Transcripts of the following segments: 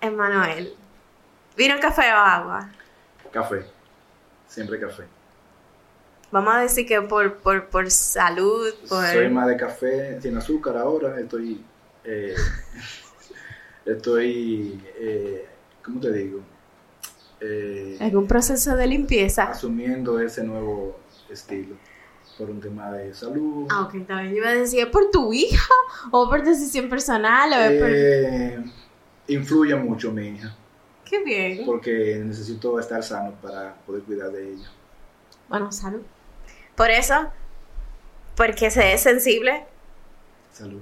Emanuel, ¿vino café o agua? Café. Siempre café. Vamos a decir que por, por, por salud, por... Soy más de café sin azúcar ahora. Estoy. eh, estoy. eh, ¿Cómo te digo? Eh, algún proceso de limpieza. asumiendo ese nuevo estilo. Por un tema de salud. Ah, ok, también iba a decir, ¿es por tu hija o por decisión personal? O es por... Eh, influye mucho mi hija. Qué bien. Porque necesito estar sano para poder cuidar de ella. Bueno, salud. Por eso, porque se es sensible. Salud.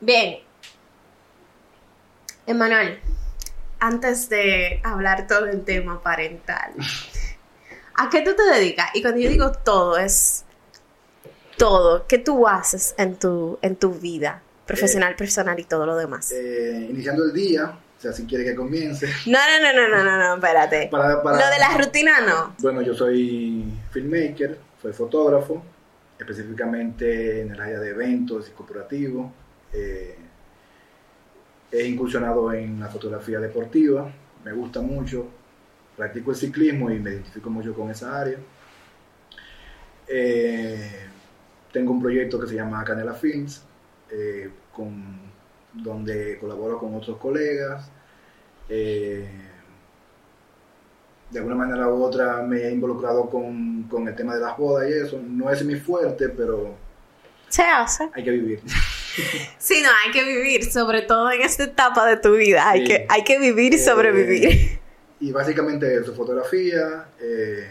Bien. Emanuel, antes de hablar todo el tema parental, ¿a qué tú te dedicas? Y cuando yo digo todo, es todo. ¿Qué tú haces en tu, en tu vida profesional, personal y todo lo demás? Eh, iniciando el día, o sea, si quiere que comience. No, no, no, no, no, no, no, espérate. Para, para- Lo de la rutina no. Bueno, yo soy filmmaker, soy fotógrafo, específicamente en el área de eventos y corporativos. Eh, he incursionado en la fotografía deportiva, me gusta mucho, practico el ciclismo y me identifico mucho con esa área. Eh, tengo un proyecto que se llama Canela Films, eh, con, donde colaboro con otros colegas. Eh, de alguna manera u otra me he involucrado con, con el tema de las bodas y eso. No es mi fuerte, pero Se hace. hay que vivir. Sí, no, hay que vivir, sobre todo en esta etapa de tu vida. Hay, Sí. que, hay que vivir y Eh, sobrevivir. Y básicamente eso, fotografía, eh,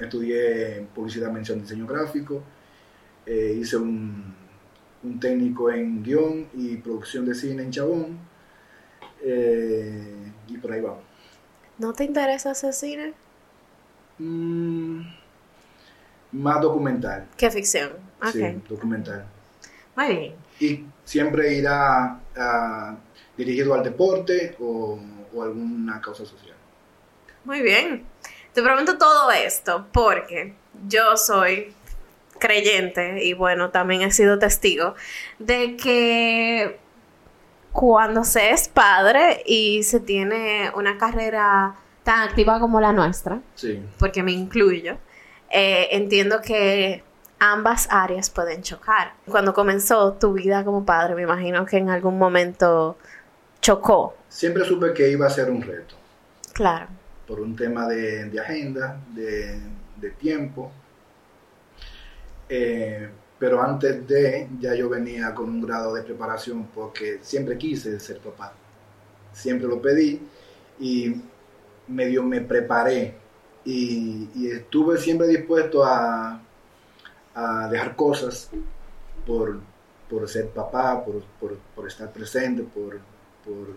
estudié publicidad, mención, diseño gráfico, eh, hice un, un técnico en guion y producción de cine en Chabón, eh, y por ahí vamos. ¿No te interesa hacer cine? Mm, más documental, ¿Qué ficción? Sí, documental. Muy bien. Y siempre irá ah, dirigido al deporte o, o alguna causa social. Muy bien. Te pregunto todo esto porque yo soy creyente y bueno, también he sido testigo de que cuando se es padre y se tiene una carrera tan activa como la nuestra, Sí, porque me incluyo, eh, entiendo que ambas áreas pueden chocar. Cuando comenzó tu vida como padre, me imagino que en algún momento chocó. siempre supe que iba a ser un reto. Claro. por un tema de, de agenda, de, de tiempo. Eh, pero antes de, ya yo venía con un grado de preparación porque siempre quise ser papá. Siempre lo pedí y medio me preparé y, y estuve siempre dispuesto a, a dejar cosas por, por ser papá, por, por, por estar presente, por, por,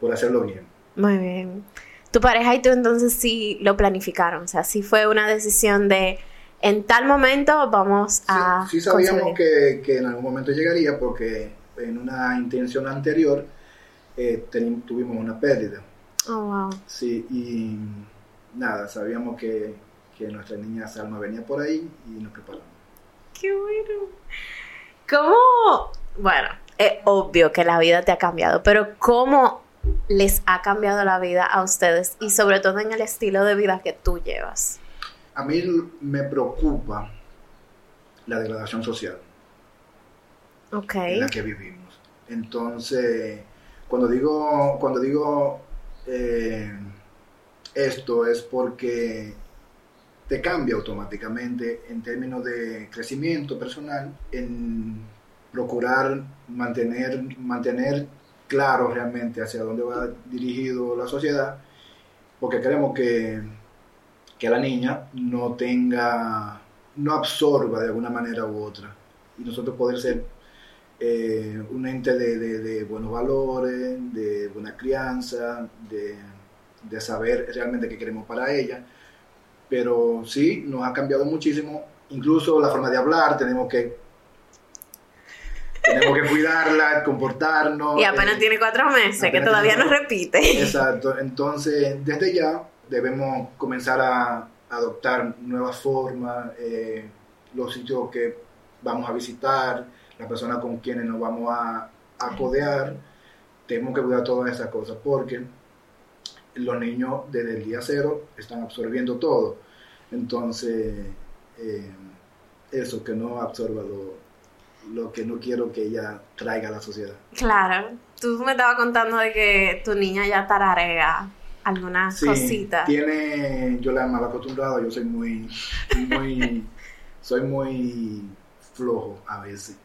por hacerlo bien. Muy bien. Tu pareja y tú entonces sí lo planificaron, o sea, sí fue una decisión de en tal momento vamos a... Sí, sí sabíamos que, que en algún momento llegaría porque en una intención anterior eh, tuvimos una pérdida. Oh, wow. Sí, y nada, sabíamos que, que nuestra niña Salma venía por ahí y nos preparamos. Qué bueno. ¿Cómo? Bueno, es obvio que la vida te ha cambiado, pero ¿cómo les ha cambiado la vida a ustedes y sobre todo en el estilo de vida que tú llevas? A mí me preocupa la degradación social en la que vivimos. Entonces, cuando digo, cuando digo eh, esto es porque te cambia automáticamente en términos de crecimiento personal, en procurar mantener, mantener claro realmente hacia dónde va dirigido la sociedad, porque queremos que, que la niña no tenga, no absorba de alguna manera u otra, y nosotros poder ser eh, un ente de, de- de buenos valores, de buena crianza, de, de saber realmente qué queremos para ella. Pero sí, nos ha cambiado muchísimo, incluso la forma de hablar, tenemos que, tenemos que cuidarla, comportarnos. Y apenas eh, tiene cuatro meses, que todavía no repite. Exacto, entonces desde ya debemos comenzar a, adoptar nuevas formas, eh, los sitios que vamos a visitar, las personas con quienes nos vamos a, a codear, tenemos que cuidar todas esas cosas porque los niños desde el día cero están absorbiendo todo. Entonces, eh, eso, que no absorba lo, lo que no quiero que ella traiga a la sociedad. Claro, tú me estabas contando de que tu niña ya tararea algunas Sí, cositas. tiene, yo la mal acostumbrado, yo soy muy, muy, soy muy flojo a veces.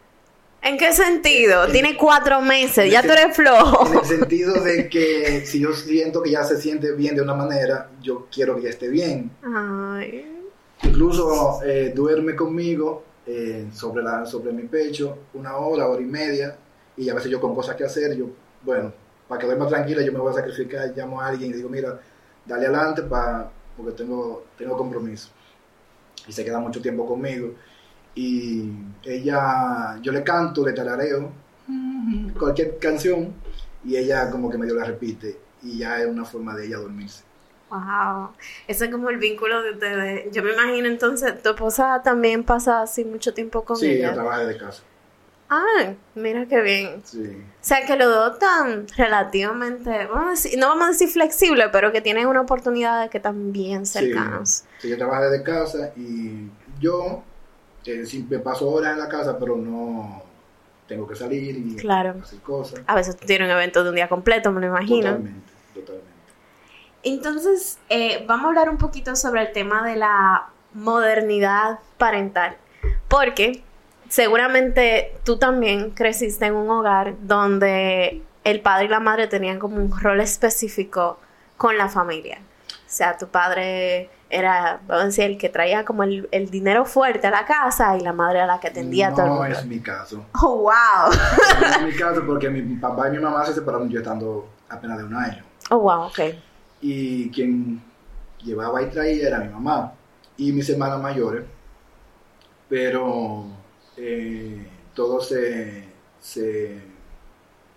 ¿En qué sentido? En- Tiene cuatro meses, ya tú eres En el flojo. sentido de que si yo siento que ya se siente bien de una manera, yo quiero que ya esté bien. Ay, Incluso eh, duerme conmigo eh, sobre, la, sobre mi pecho una hora, hora y media, y a veces yo con cosas que hacer, yo, bueno, para que duerma tranquila, yo me voy a sacrificar, llamo a alguien y digo, mira, dale adelante pa, porque tengo, tengo compromiso. Y se queda mucho tiempo conmigo. Y ella, yo le canto, le tarareo cualquier canción, y ella como que medio la repite, y ya es una forma de ella dormirse. Wow. Ese es como el vínculo de ustedes. Yo me imagino entonces, tu esposa también pasa así mucho tiempo con Sí, ella ella. trabaja desde casa. Ah, mira qué bien. Sí. O sea, que los dos tan relativamente, vamos a decir, no vamos a decir flexible, pero que tienen una oportunidad de que están bien cercanos. Sí, yo trabajo desde casa y yo eh, sí me paso horas en la casa, pero no tengo que salir y Claro. hacer cosas. A veces tú tienes un evento de un día completo, me lo imagino. Totalmente. Entonces, eh, vamos a hablar un poquito sobre el tema de la modernidad parental, porque seguramente tú también creciste en un hogar donde el padre y la madre tenían como un rol específico con la familia. O sea, tu padre era, vamos a decir, el que traía como el, el dinero fuerte a la casa y la madre era la que atendía a todo el No mundo. es mi caso. Oh, wow. No es mi caso porque mi papá y mi mamá se separaron yo estando apenas de un año. Oh, wow, ok. Y quien llevaba y traía era mi mamá y mis hermanas mayores. Pero eh, todo se, se,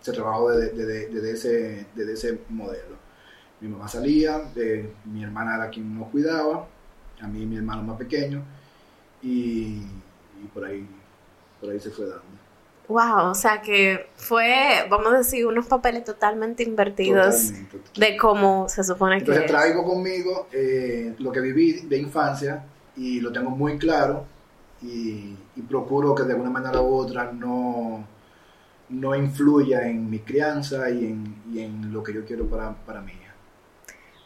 se trabajó desde, desde- desde ese, desde ese modelo. Mi mamá salía, eh, mi hermana era quien nos cuidaba, a mí y mi hermano más pequeño, y, y por, ahí, por ahí se fue dando. Wow, o sea que fue, vamos a decir, unos papeles totalmente invertidos Totalmente. de cómo se supone que Entonces es. traigo conmigo eh, lo que viví de infancia y lo tengo muy claro y, y procuro que de alguna manera u otra no, no influya en mi crianza y en, y en lo que yo quiero para, para mi hija.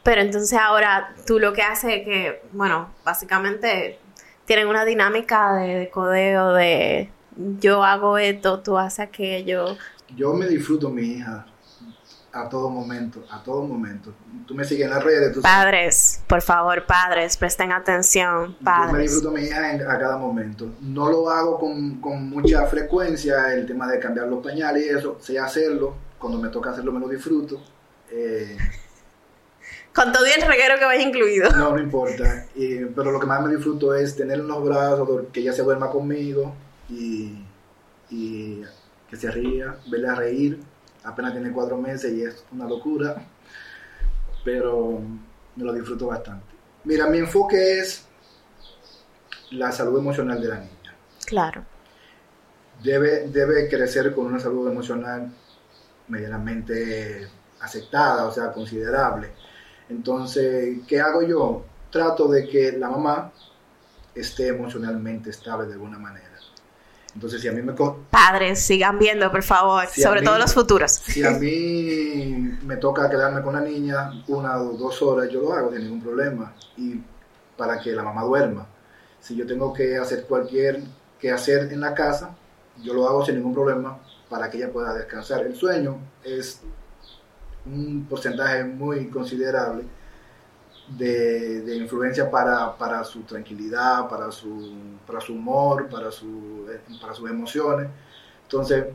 Pero entonces ahora tú lo que haces es que, bueno, básicamente tienen una dinámica de, de codeo, de yo hago esto, tú haces aquello. Yo me disfruto mi hija a todo momento, a todo momento. Tú me sigues en las redes, tú Padres, por favor, padres, presten atención, Yo me padres. disfruto mi hija en- a cada momento. No lo hago con, con mucha frecuencia, el tema de cambiar los pañales y eso. Sé hacerlo. Cuando me toca hacerlo me lo disfruto. Eh, Con todo el reguero que vaya incluido. no, no importa. Y- pero lo que más me disfruto es tener en los brazos, que ella se duerma conmigo y, y que se ría, verle a reír. Apenas tiene cuatro meses y es una locura. Pero me lo disfruto bastante. Mira, mi enfoque es la salud emocional de la niña. Claro. debe, debe crecer con una salud emocional medianamente aceptada, o sea, considerable. Entonces, ¿qué hago yo? Trato de que la mamá esté emocionalmente estable de alguna manera. Entonces, si a mí me, Padres, sigan viendo, por favor, sobre mí- todo los futuros. si a mí me toca quedarme con la niña una o dos horas, yo lo hago sin ningún problema. Y para que la mamá duerma. Si yo tengo que hacer cualquier que hacer en la casa, yo lo hago sin ningún problema para que ella pueda descansar. El sueño es un porcentaje muy considerable de, de influencia para, para su tranquilidad, para su, para su humor, para, su, para sus emociones. Entonces,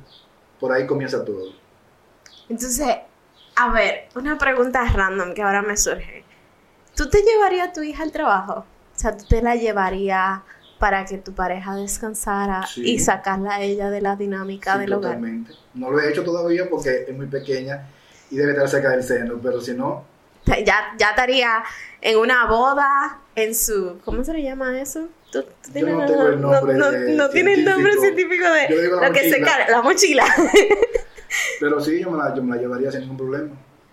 por ahí comienza todo. Entonces, a ver, una pregunta random que ahora me surge. ¿Tú te llevarías a tu hija al trabajo? O sea, ¿tú te la llevarías para que tu pareja descansara Sí. y sacarla a ella de la dinámica Sí, del hogar? totalmente. No lo he hecho todavía porque es muy pequeña y debe estar cerca del seno, pero si no, Ya, ya estaría en una boda en su, ¿cómo se le llama eso? ¿Tú, tú Yo no tengo el nombre no, tiene el nombre científico. de Yo digo la lo que se carga, la mochila. Pero sí, yo me, la, yo me la llevaría sin ningún problema.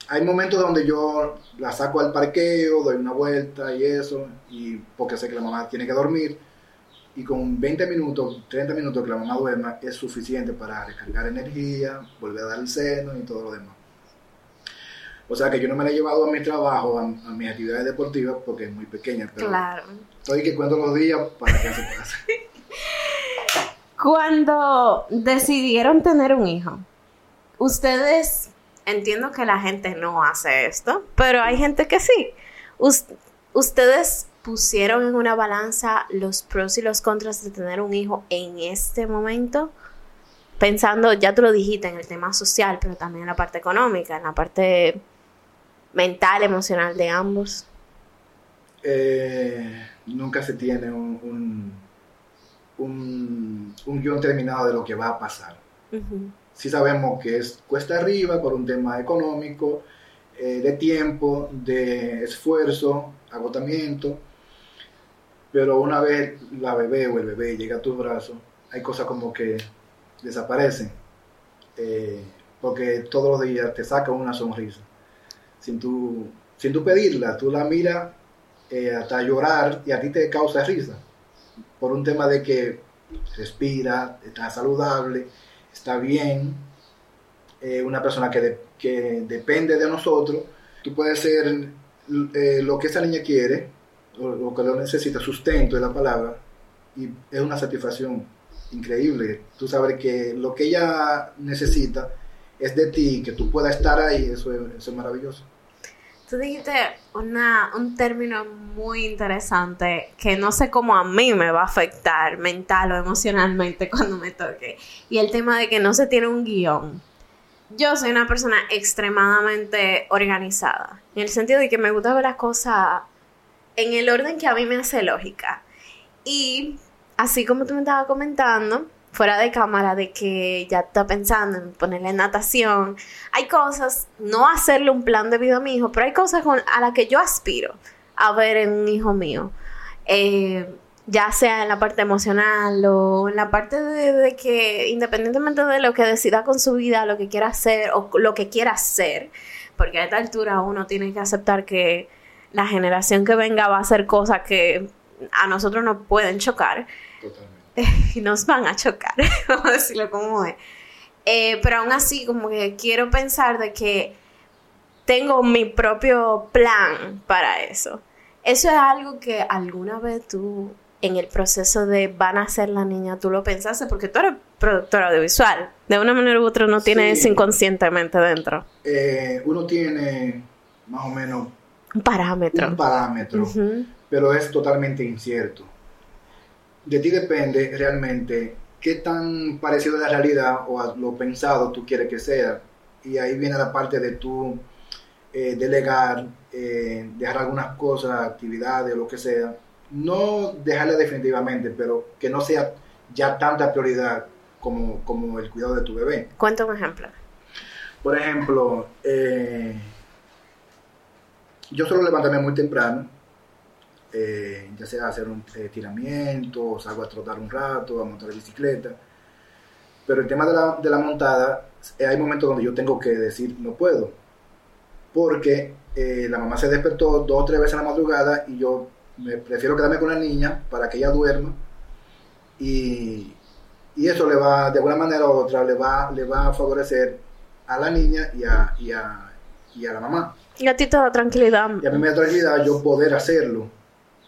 Hay momentos donde yo la saco al parqueo, doy una vuelta y eso, y porque sé que la mamá tiene que dormir. Y con 20 minutos, 30 minutos que la mamá duerma es suficiente para recargar energía, volver a dar el seno y todo lo demás. O sea que yo no me la he llevado a mi trabajo, a, a mis actividades deportivas, porque es muy pequeña. Pero Claro. estoy que cuento los días para que se pase. Cuando decidieron tener un hijo, ustedes, entiendo que la gente no hace esto, pero hay gente que sí. Us- ustedes pusieron en una balanza los pros y los contras de tener un hijo en este momento, pensando, ya tú lo dijiste, en el tema social, pero también en la parte económica, en la parte mental, emocional de ambos. Eh, nunca se tiene un, un, un, un guion terminado de lo que va a pasar. Ujú. Sí sabemos que es cuesta arriba por un tema económico, eh, de tiempo, de esfuerzo, agotamiento, pero una vez la bebé o el bebé llega a tus brazos, hay cosas como que desaparecen, eh, porque todos los días te saca una sonrisa, sin tu, sin tu pedirla, tú la miras eh, hasta llorar y a ti te causa risa, por un tema de que respira, está saludable, está bien, eh, una persona que, de- que depende de nosotros, tú puedes ser eh, lo que esa niña quiere, lo que lo necesita, sustento es la palabra, y es una satisfacción increíble. Tú sabes que lo que ella necesita es de ti, que tú puedas estar ahí, eso es, eso es maravilloso. Tú dijiste una, un término muy interesante que no sé cómo a mí me va a afectar mental o emocionalmente cuando me toque. Y el tema de que no se tiene un guion. Yo soy una persona extremadamente organizada. En el sentido de que me gusta ver las cosas en el orden que a mí me hace lógica. Y así como tú me estabas comentando, fuera de cámara, de que ya está pensando en ponerle natación, hay cosas, no hacerle un plan de vida a mi hijo, pero hay cosas a las que yo aspiro a ver en un hijo mío. Eh, ya sea en la parte emocional o en la parte de, de que independientemente de lo que decida con su vida, lo que quiera hacer o lo que quiera hacer, porque a esta altura uno tiene que aceptar que la generación que venga va a hacer cosas que a nosotros nos pueden chocar nos van a chocar, vamos a decirlo como es. Eh, pero aún así, como que quiero pensar de que tengo mi propio plan para eso. Eso es algo que alguna vez tú, en el proceso de van a ser la niña, tú lo pensaste, porque tú eres productora audiovisual. De una manera u otra no tienes Sí. eso inconscientemente dentro. Eh, uno tiene más o menos Un parámetro. un parámetro. Pero es totalmente incierto. De ti depende realmente qué tan parecido a la realidad o a lo pensado tú quieres que sea. Y ahí viene la parte de tú eh, delegar, eh, dejar algunas cosas, actividades, lo que sea. No dejarla definitivamente, pero que no sea ya tanta prioridad como, como el cuidado de tu bebé. Cuenta un ejemplo. Por ejemplo, eh, yo suelo levantarme muy temprano, eh, ya sea hacer un eh, tiramiento, o salgo a trotar un rato, a montar bicicleta. Pero el tema de la, de la montada, eh, hay momentos donde yo tengo que decir no puedo, porque eh, la mamá se despertó dos o tres veces en la madrugada y yo me prefiero quedarme con la niña para que ella duerma y, y eso le va, de alguna manera u otra, le va, le va a favorecer a la niña y a, y a, y a la mamá. Y a ti te da tranquilidad. Y a mí me da tranquilidad yo poder hacerlo.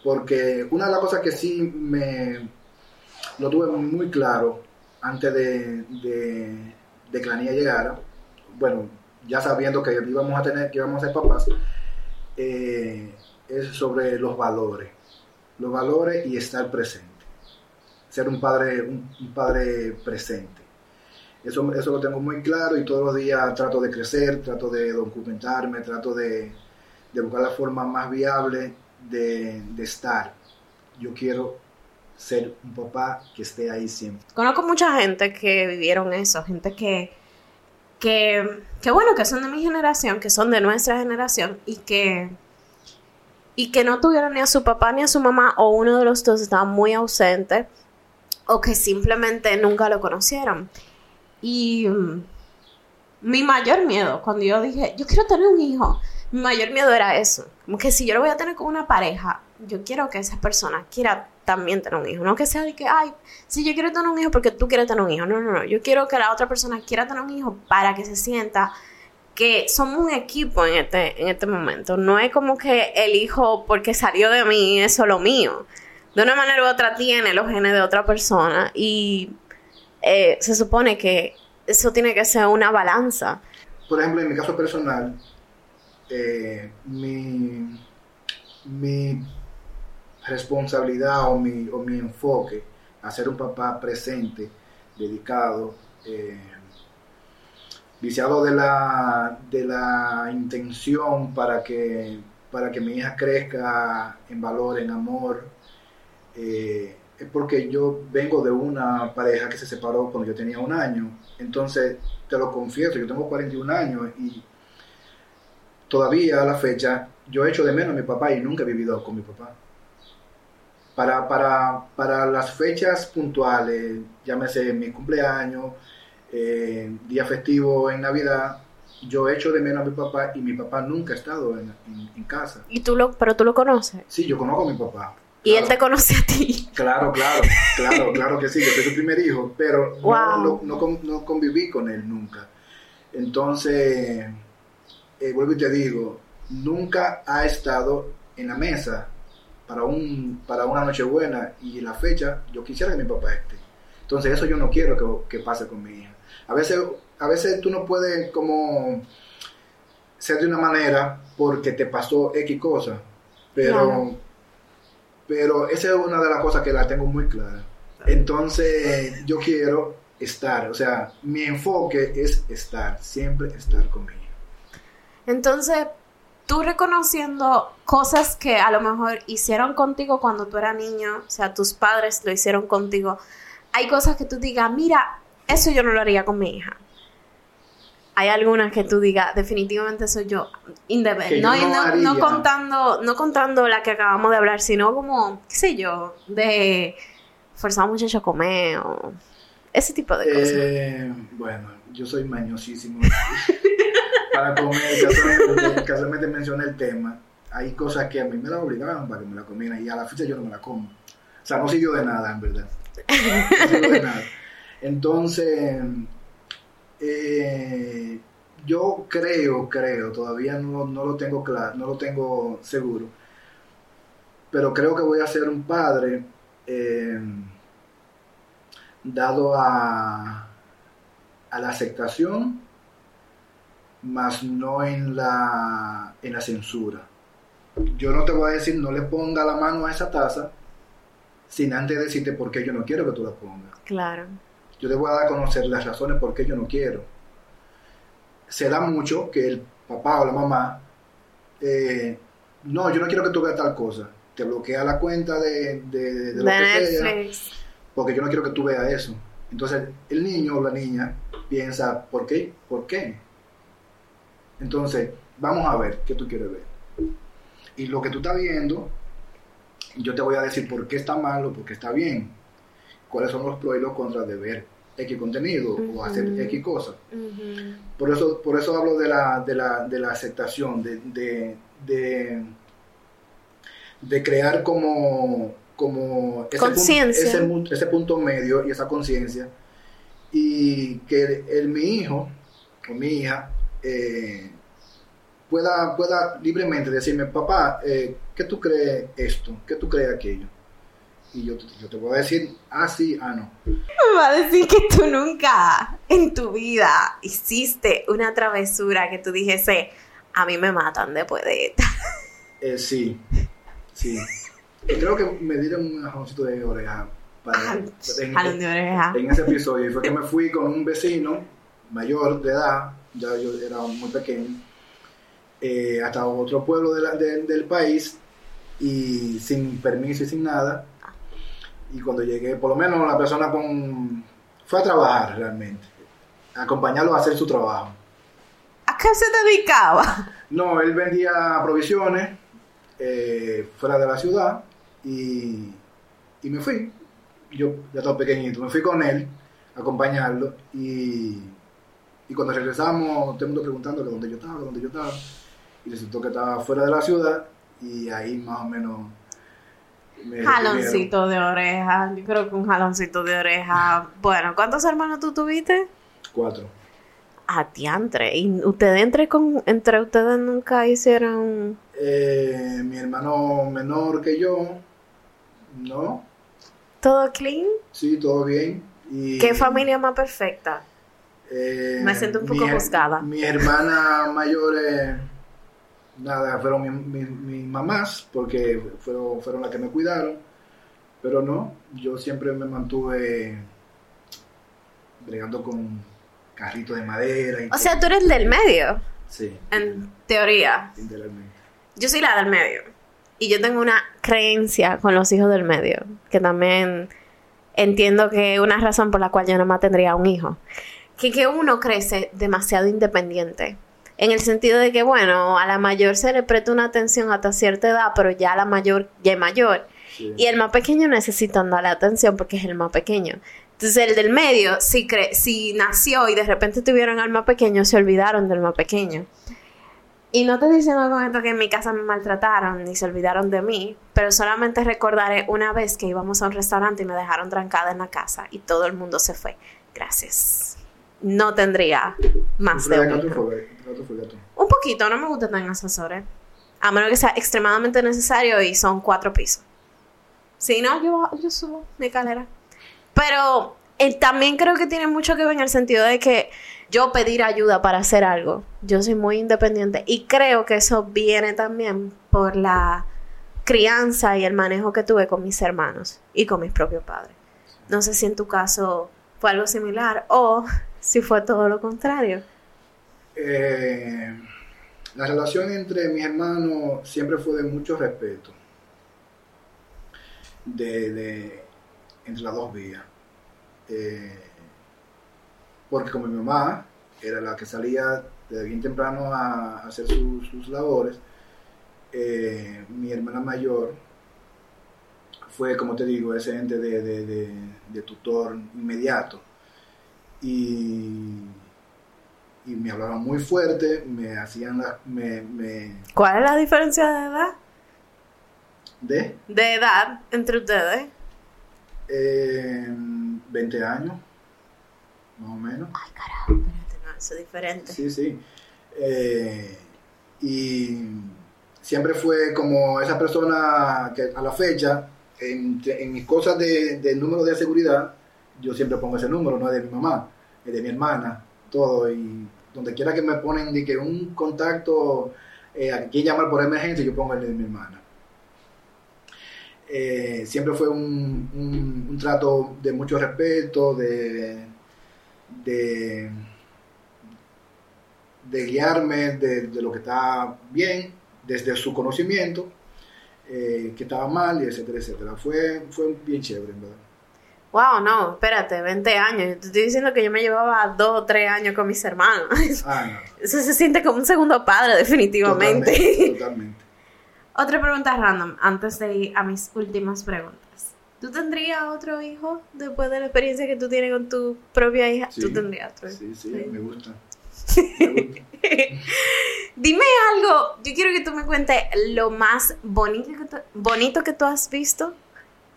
Porque una de las cosas que sí me lo tuve muy claro antes de, de, de que la niña llegara, bueno, ya sabiendo que íbamos a tener, que íbamos a ser papás, eh, es sobre los valores. Los valores y estar presente. Ser un padre, un, padre presente. Eso, eso lo tengo muy claro y todos los días trato de crecer, trato de documentarme, trato de buscar la forma más viable de, estar. Yo quiero ser un papá que esté ahí siempre. Conozco mucha gente que vivieron eso, gente que, que, que bueno, que son de mi generación, que son de nuestra generación y que y que no tuvieron ni a su papá ni a su mamá o uno de los dos estaba muy ausente o que simplemente nunca lo conocieron. Y mm, mi mayor miedo, cuando yo dije, yo quiero tener un hijo, mi mayor miedo era eso. Como que si yo lo voy a tener con una pareja, yo quiero que esa persona quiera también tener un hijo. No que sea de que, ay, si yo quiero tener un hijo porque tú quieres tener un hijo. No, no, no. Yo quiero que la otra persona quiera tener un hijo para que se sienta que somos un equipo en este, en este momento. No es como que el hijo, porque salió de mí, es solo mío. De una manera u otra tiene los genes de otra persona y eh, se supone que eso tiene que ser una balanza. Por ejemplo, en mi caso personal, eh, mi, mi responsabilidad o mi, o mi enfoque a ser un papá presente, dedicado, eh, viciado de la, de la intención para que, para que mi hija crezca en valor, en amor, eh, es porque yo vengo de una pareja que se separó cuando yo tenía un año. Entonces, te lo confieso, yo tengo 41 años y todavía a la fecha yo echo de menos a mi papá y nunca he vivido con mi papá. Para, para, para las fechas puntuales, llámese mi cumpleaños, eh, día festivo en Navidad, yo echo de menos a mi papá y mi papá nunca ha estado en, casa. ¿Y tú lo, pero tú lo conoces? Sí, yo conozco a mi papá. ¿Y él te conoce a ti? Claro, claro, claro, claro que sí, yo soy su primer hijo, pero no, no, conviví con él nunca. Entonces, eh, vuelvo y te digo, nunca ha estado en la mesa para, un, para una noche buena y la fecha, yo quisiera que mi papá esté. Entonces, eso yo no quiero que, que pase con mi hija. A veces, a veces tú no puedes como ser de una manera porque te pasó X cosa, pero, pero esa es una de las cosas que la tengo muy clara. Entonces yo quiero estar, o sea, mi enfoque es estar, siempre estar conmigo. Entonces, tú reconociendo cosas que a lo mejor hicieron contigo cuando tú eras niño, o sea, tus padres lo hicieron contigo, hay cosas que tú digas, mira, eso yo no lo haría con mi hija. Hay algunas que tú digas, definitivamente soy yo, independiente. No, no, contando, no contando la que acabamos de hablar, sino como, qué sé yo, de forzar a un muchacho a comer o ese tipo de cosas. Eh, bueno, yo soy mañosísimo para comer. Casualmente, mencioné el tema. Hay cosas que a mí me las obligaban para que me la comieran y a la fecha yo no me la como. O sea, no sirvió de nada, en verdad. No sirvió de nada. Entonces, eh, yo creo, creo, todavía no, lo tengo claro, no lo tengo seguro, pero creo que voy a ser un padre eh, dado a, a la aceptación, más no en la, en la censura. Yo no te voy a decir, no le ponga la mano a esa taza, sin antes decirte por qué yo no quiero que tú la pongas. Claro yo te voy a dar a conocer las razones por qué yo no quiero. Se da mucho que el papá o la mamá, eh, no, yo no quiero que tú veas tal cosa. Te bloquea la cuenta de, de, lo que sea, porque yo no quiero que tú veas eso. Entonces el niño o la niña piensa, ¿por qué? ¿Por qué? Entonces, vamos a ver qué tú quieres ver. Y lo que tú estás viendo, yo te voy a decir por qué está mal o por qué está bien. Cuáles son los pros y los contras de ver X contenido o hacer X cosas. por, eso, por eso hablo de la, de la, de la aceptación, de, de, de, crear como, como ese, punto, ese, punto medio y esa conciencia y que el, mi hijo o mi hija eh, pueda, pueda libremente decirme, papá, eh, ¿qué tú crees esto? ¿Qué tú crees aquello? y yo, yo, te voy a decir, ah, sí, ah, no. Me va a decir que tú nunca en tu vida hiciste una travesura que tú dijese, a mí me matan después de esta. Eh, sí, sí. creo que me dieron un ajoncito de oreja. Para, en, ese episodio. Y fue que me fui con un vecino mayor de edad, ya yo era muy pequeño, eh, hasta otro pueblo del país y sin permiso y sin nada y cuando llegué, por lo menos la persona con fue a trabajar realmente, acompañarlo a hacer su trabajo. ¿A qué se dedicaba? No, él vendía provisiones eh, fuera de la ciudad y, y me fui. Yo ya estaba pequeñito, me fui con él a acompañarlo y, y cuando regresamos, todo el mundo preguntando que dónde yo estaba, que dónde yo estaba. Y resultó que estaba fuera de la ciudad y ahí más o menos... me. Jaloncito de oreja. Yo creo que un jaloncito de oreja. Bueno, ¿cuántos hermanos tú tuviste? Cuatro. A diantre. ¿Y ustedes entre, con, entre ustedes nunca hicieron Eh, mi hermano menor que yo, ¿no? todo clean? Sí, todo bien. Y, ¿Qué familia más perfecta? Eh, Me siento un poco mi- juzgada. Mi hermana mayor, eh, nada, fueron mis mi, mis mamás, porque fueron, fueron las que me cuidaron. Pero no, yo siempre me mantuve bregando con carritos de madera. Y O sea, tú eres del medio, sí, en teoría. Yo soy la del medio. Y yo tengo una creencia con los hijos del medio, que también entiendo que es una razón por la cual yo no más tendría un hijo. Que, que uno crece demasiado independiente. En el sentido de que, bueno, a la mayor se le presta una atención hasta cierta edad, pero ya la mayor ya es mayor. Sí. Y el más pequeño necesita darle atención porque es el más pequeño. Entonces el del medio, si, cre si nació y de repente tuvieron al más pequeño, se olvidaron del más pequeño. Y no te diciendo con esto que en mi casa me maltrataron ni se olvidaron de mí, pero solamente recordaré una vez que íbamos a un restaurante y me dejaron trancada en la casa y todo el mundo se fue. Gracias. No tendría más de ¿Fue un gato hijo. fue- gato fue gato? Un poquito, no me gustan tan ascensores. A menos que sea extremadamente necesario y son cuatro pisos. Si no, yo, yo subo mi escalera. Pero eh, también creo que tiene mucho que ver en el sentido de que yo pedir ayuda para hacer algo. Yo soy muy independiente y creo que eso viene también por la crianza y el manejo que tuve con mis hermanos y con mis propios padres. No sé si en tu caso fue algo similar o si fue todo lo contrario. Eh, la relación entre mis hermanos siempre fue de mucho respeto. De, entre las dos vías. Eh, porque como mi mamá era la que salía desde bien temprano a, hacer su- sus labores, eh, mi hermana mayor fue, como te digo, ese ente de, de- de- de tutor inmediato. Y y me hablaban muy fuerte, me hacían la, me, me, ¿Cuál es la diferencia de edad? de De edad entre ustedes. eh, 20 años, más o menos. Ay, carajo, espérate, no, eso es diferente. Sí, sí. Eh, y siempre fue como esa persona que a la fecha, en, mis cosas de, de número de seguridad, yo siempre pongo ese número, no es de mi mamá, es de mi hermana, todo. Y donde quiera que me ponen que un contacto, eh, a quien llamar por emergencia, yo pongo el de mi hermana. Eh, siempre fue un, trato de mucho respeto, de, guiarme de, lo que estaba bien, desde su conocimiento, eh, que estaba mal, y etcétera, etcétera. Fue, fue bien chévere, en verdad. Wow, no, espérate, 20 años. Yo te estoy diciendo que yo me llevaba 2 o 3 años con mis hermanos. Ah, no. Eso se siente como un segundo padre, definitivamente. Totalmente, totalmente. Otra pregunta random, antes de ir a mis últimas preguntas. ¿Tú tendrías otro hijo después de la experiencia que tú tienes con tu propia hija? Sí. ¿Tú tendrías otro hijo? Sí, sí, Sí. me gusta. Dime algo, yo quiero que tú me cuentes lo más bonito que tú, bonito que tú has visto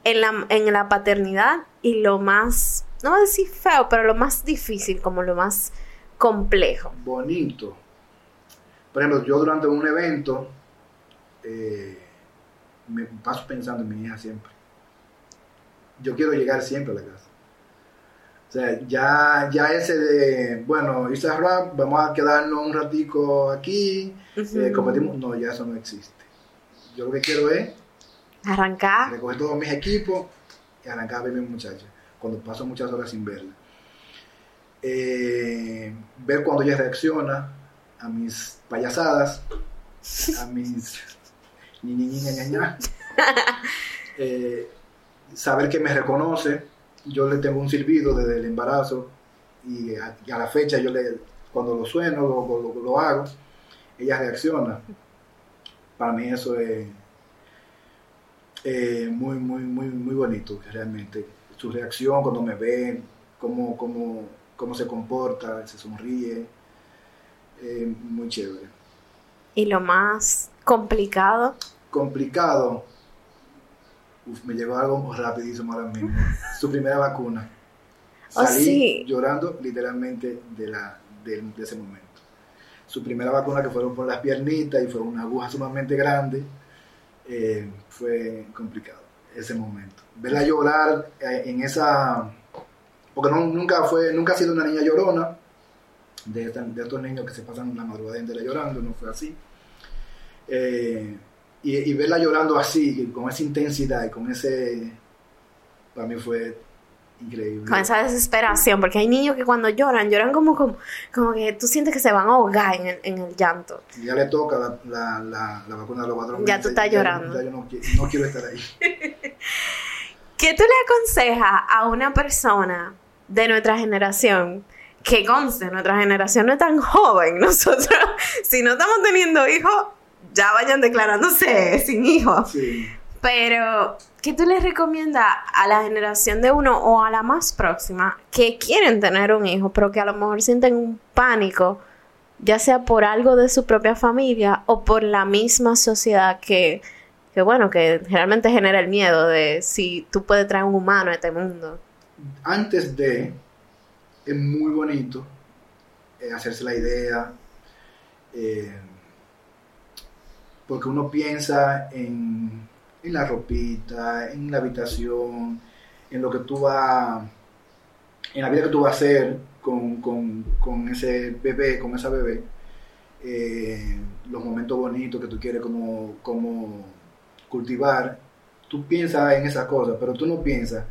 en la, en la paternidad y lo más, no voy a decir feo, pero lo más difícil, como lo más complejo. bonito. Por ejemplo, yo durante un evento eh, me paso pensando en mi hija siempre. Yo quiero llegar siempre a la casa. O sea, ya, ya ese de, bueno, hice rap, vamos a quedarnos un ratico aquí, eh, Ujú. competimos. No, ya eso no existe. Yo lo que quiero es Arrancar. recoger todos mis equipos y arrancar a ver a mi muchacha cuando paso muchas horas sin verla. Eh, ver cuando ella reacciona a mis payasadas, a mis ña, ña, ña. Eh, saber que me reconoce. Yo le tengo un silbido desde el embarazo y a, y a la fecha yo le, cuando lo sueno, lo, lo- lo hago, ella reacciona. Para mí eso es, Eh, muy, muy, muy, muy bonito, realmente. Su reacción cuando me ven, cómo, cómo, cómo se comporta, se sonríe. Eh, muy chévere. ¿Y lo más complicado? Complicado. Uf, me llegó algo rapidísimo ahora mismo. Su primera vacuna. Oh, Salí sí. llorando literalmente de, la, de, de ese momento. Su primera vacuna que fueron por las piernitas y fue una aguja sumamente grande. eh, fue complicado ese momento. Verla llorar eh, en esa... Porque no- nunca, fue, nunca ha sido una niña llorona. De, de estos niños que se pasan la madrugada entera llorando, no fue así. Eh, y, y verla llorando así, con esa intensidad y con ese... Para mí fue increíble. Con esa desesperación, porque hay niños que cuando lloran, lloran como, como, como que tú sientes que se van a ahogar en el, en el llanto. Ya le toca la, la, la, la vacuna de los cuatro Ya tú estás llorando. Ya yo no, no quiero estar ahí. ¿Qué tú le aconsejas a una persona de nuestra generación? Que conste, nuestra generación no es tan joven. Nosotros, si no estamos teniendo hijos, ya vayan declarándose sin hijos. Sí. Pero, ¿qué tú le recomiendas a la generación de uno o a la más próxima que quieren tener un hijo, pero que a lo mejor sienten un pánico, ya sea por algo de su propia familia o por la misma sociedad que, que bueno, que realmente genera el miedo de si tú puedes traer un humano a este mundo? Antes de, es muy bonito eh, hacerse la idea, eh, porque uno piensa en, en la ropita, en la habitación, en lo que tú vas, en la vida que tú vas a hacer con, con- con ese bebé, con esa bebé, eh, los momentos bonitos que tú quieres como, como cultivar, tú piensas en esas cosas, pero tú no piensas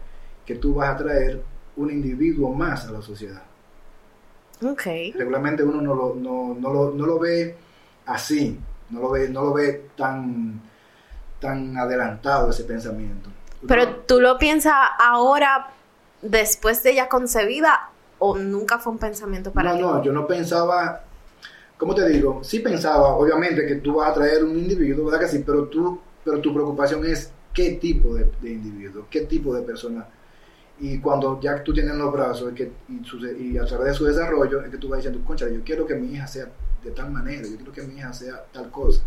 que tú vas a traer un individuo más a la sociedad. Ok. Regularmente uno no lo, no, no lo, no lo ve así, no lo ve, no lo ve tan, tan adelantado ese pensamiento. Pero tú lo piensas ahora, después de ella concebida, o nunca fue un pensamiento para no, ti? no, yo no pensaba, ¿cómo te digo? Sí pensaba, obviamente, que tú vas a traer un individuo, ¿verdad que sí? Pero, tú, pero tu preocupación es qué tipo de, de individuo, qué tipo de persona. Y cuando ya tú tienes los brazos es que, y, su- y a través de su desarrollo, es que tú vas diciendo, concha, yo quiero que mi hija sea de tal manera, yo quiero que mi hija sea tal cosa.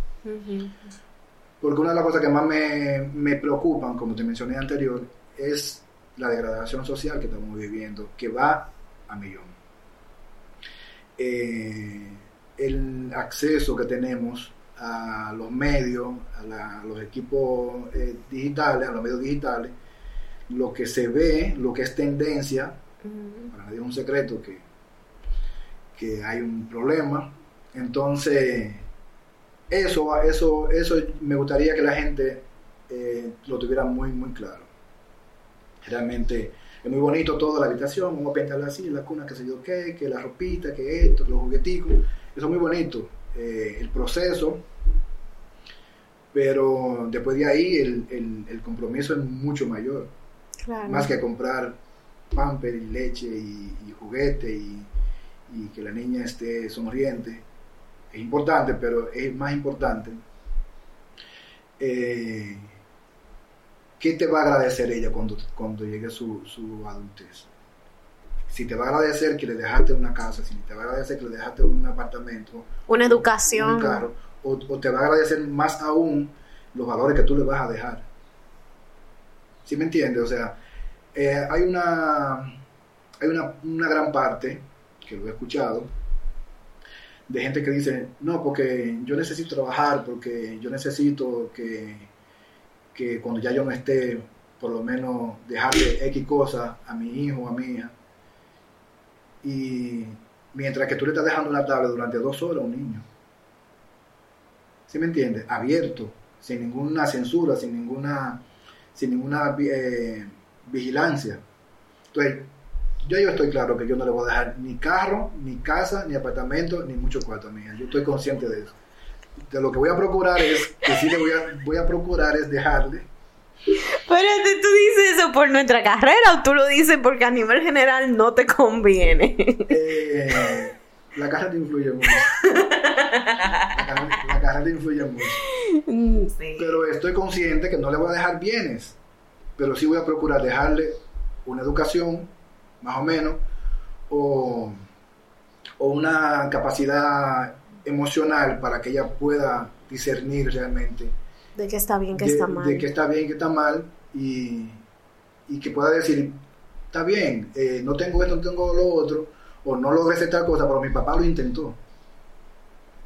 Porque una de las cosas que más me, me preocupan, como te mencioné anterior, es la degradación social que estamos viviendo, que va a millón. Eh, el acceso que tenemos a los medios, a, la- a los equipos eh, digitales, a los medios digitales, lo que se ve, lo que es tendencia, para nadie es un secreto que, que hay un problema. Entonces, eso, eso, eso me gustaría que la gente eh, lo tuviera muy, muy claro. Realmente es muy bonito toda la habitación, vamos a pintarla así, la cuna, que sé yo qué, que la ropita, que esto, los jugueticos, eso es muy bonito. Eh, el proceso, pero después de ahí el, el- el compromiso es mucho mayor Claro. más que comprar pamper y leche y, y juguete y, y que la niña esté sonriente. Es importante, pero es más importante eh, qué te va a agradecer ella cuando, cuando llegue su, su adultez. Si te va a agradecer que le dejaste una casa, si te va a agradecer que le dejaste un apartamento, Una educación. un carro, o, o te va a agradecer más aún los valores que tú le vas a dejar. ¿Sí me entiendes? O sea, eh, hay una hay una, una gran parte, que lo he escuchado, de gente que dice, no, porque yo necesito trabajar, porque yo necesito que, que cuando ya yo no esté, por lo menos dejarle X cosas a mi hijo o a mi hija. Y mientras que tú le estás dejando una tabla durante dos horas a un niño. ¿Sí me entiendes? Abierto, sin ninguna censura, sin ninguna, sin ninguna eh, vigilancia. Entonces, yo, yo estoy claro que yo no le voy a dejar ni carro, ni casa, ni apartamento, ni mucho cuarto a mi hija. Yo estoy consciente de eso. De lo que voy a procurar es, que sí le voy a, voy a procurar es dejarle. Pero ¿tú dices eso por nuestra carrera o tú lo dices porque a nivel general no te conviene? Eh, La carrera te influye mucho. La carrera, la carrera te influye mucho. Mm, Sí. Pero estoy consciente que no le voy a dejar bienes, pero sí voy a procurar dejarle una educación, más o menos, o, o una capacidad emocional para que ella pueda discernir realmente De que está bien, que de, está mal. de que está bien, que está mal, y, y que pueda decir, está bien, eh, no tengo esto, no tengo lo otro, o no logré hacer tal cosa, pero mi papá lo intentó.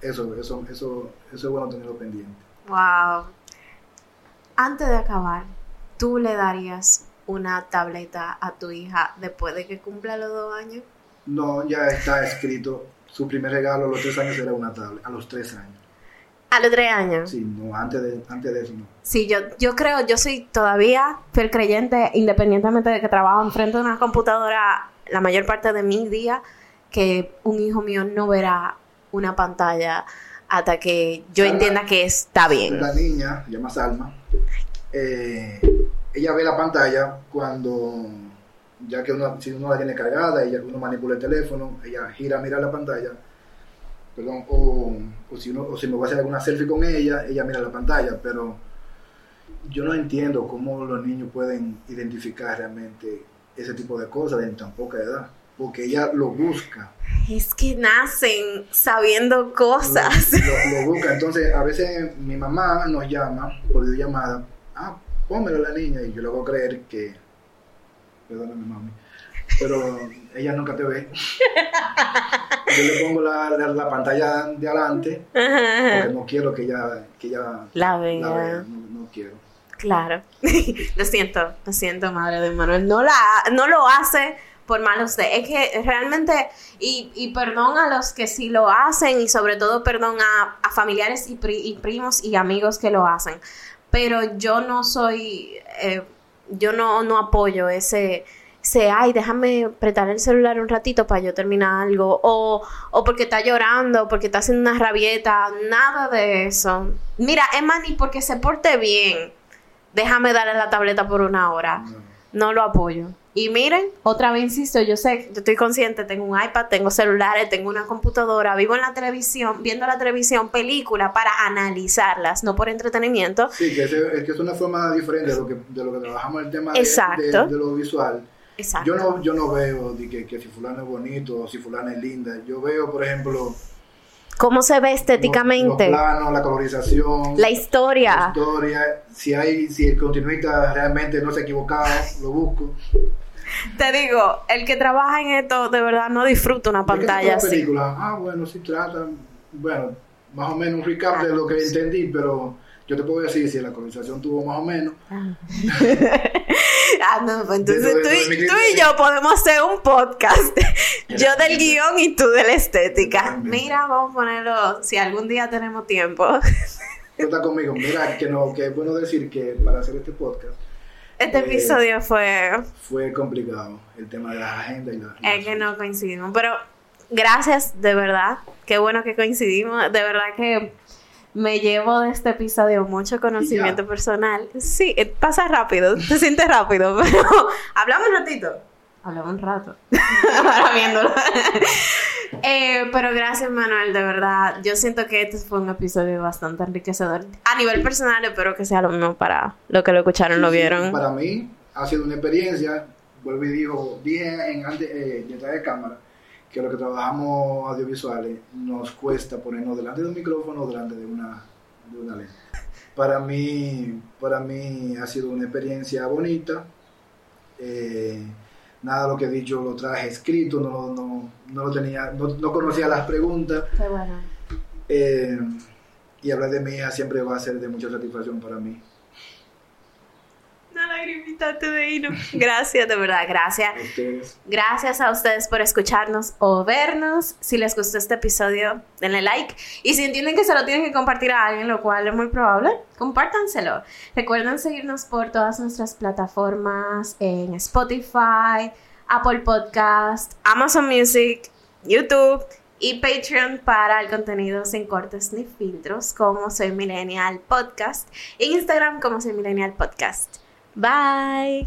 Eso, eso, eso, eso es bueno tenerlo pendiente. Wow. Antes de acabar, ¿tú le darías una tableta a tu hija después de que cumpla los dos años? No, ya está escrito. Su primer regalo a los tres años era una tablet. A los tres años. A los tres años. Sí, no, antes de, antes de eso no. Sí, yo, yo creo, yo soy todavía fiel creyente, independientemente de que trabajo enfrente de una computadora la mayor parte de mi día, que un hijo mío no verá una pantalla hasta que yo Salma. entienda que está bien. La niña, se llama Salma, eh, ella ve la pantalla cuando, ya que uno, si uno la tiene cargada, ella, uno manipula el teléfono, ella gira a mirar la pantalla, perdón, o, o si uno, o si me voy a hacer alguna selfie con ella, ella mira la pantalla, pero yo no entiendo cómo los niños pueden identificar realmente ese tipo de cosas en tan poca edad, porque ella lo busca. Es que nacen sabiendo cosas. Lo, lo busca. Entonces, a veces mi mamá nos llama por videollamada. Ah, pónmelo a la niña. Y yo le hago creer que. Perdóname, mami. Pero ella nunca te ve. Yo le pongo la, la, la pantalla de adelante porque no quiero que ella, que ella La vea. la vea. No, no quiero. Claro. lo siento, lo siento, madre de Manuel. No, la, no lo hace por mal usted. Es que realmente, y, y perdón a los que sí lo hacen, y sobre todo perdón a, a familiares y, pri- y primos y amigos que lo hacen. Pero yo no soy, eh, yo no, no apoyo ese, ese, ay, déjame apretar el celular un ratito para yo terminar algo, o, o porque está llorando, porque está haciendo una rabieta, nada de eso. Mira, Emma, ni porque se porte bien, déjame darle la tableta por una hora. No lo apoyo. Y miren, otra vez insisto, yo sé, yo estoy consciente, tengo un iPad, tengo celulares, tengo una computadora, vivo en la televisión, viendo la televisión, película para analizarlas, no por entretenimiento. Sí, que, es que es una forma diferente de lo que, de lo que trabajamos el tema de, Exacto. de- de lo visual. Exacto. Yo no, yo no veo de que, que si fulano es bonito o si fulana es linda. Yo veo, por ejemplo, ¿Cómo se ve los, estéticamente? los planos, la colorización, la historia. la historia. Si hay, si el continuista realmente no se ha equivocado, lo busco. Te digo, el que trabaja en esto de verdad no disfruta una ¿De qué pantalla así. película? Ah, bueno, sí tratan, bueno, más o menos un recap de lo que entendí, pero yo te puedo decir si la colorización tuvo más o menos. Ah, no, pues entonces de- tú, y, tú y yo podemos hacer un podcast. yo del guion y tú de la estética. Mira, vamos a ponerlo, si algún día tenemos tiempo. Conmigo, mira, que, no, que es bueno decir que para hacer este podcast Este Eh, episodio fue... fue complicado el tema de las agendas y la... Es que no coincidimos, pero gracias, de verdad. Qué bueno que coincidimos. De verdad que me llevo de este episodio mucho conocimiento personal. Sí, eh, pasa rápido, se siente rápido, pero hablamos un ratito. Hablamos un rato. Ahora viéndolo. Eh, pero gracias, Manuel, de verdad. Yo siento que este fue un episodio bastante enriquecedor. A nivel personal, espero que sea lo mismo para los que lo escucharon, lo vieron. Para mí ha sido una experiencia, vuelvo y digo, dije en, antes, eh, detrás de cámara, que lo que trabajamos audiovisuales nos cuesta ponernos delante de un micrófono o delante de una, de una lente. Para mí, para mí ha sido una experiencia bonita. Eh, nada de lo que he dicho lo traje escrito, no, no, no lo tenía, no, no conocía las preguntas. Qué bueno. eh, y hablar de mi hija siempre va a ser de mucha satisfacción para mí. Lagrimita de irnos. Gracias, de verdad, gracias. Gracias a ustedes por escucharnos o vernos. Si les gustó este episodio, denle like. Y si entienden que se lo tienen que compartir a alguien, lo cual es muy probable, compártanselo. Recuerden seguirnos por todas nuestras plataformas en Spotify, Apple Podcast, Amazon Music, YouTube y Patreon para el contenido sin cortes ni filtros como Soy Millennial Podcast. En Instagram como Soy Millennial Podcast. Bye.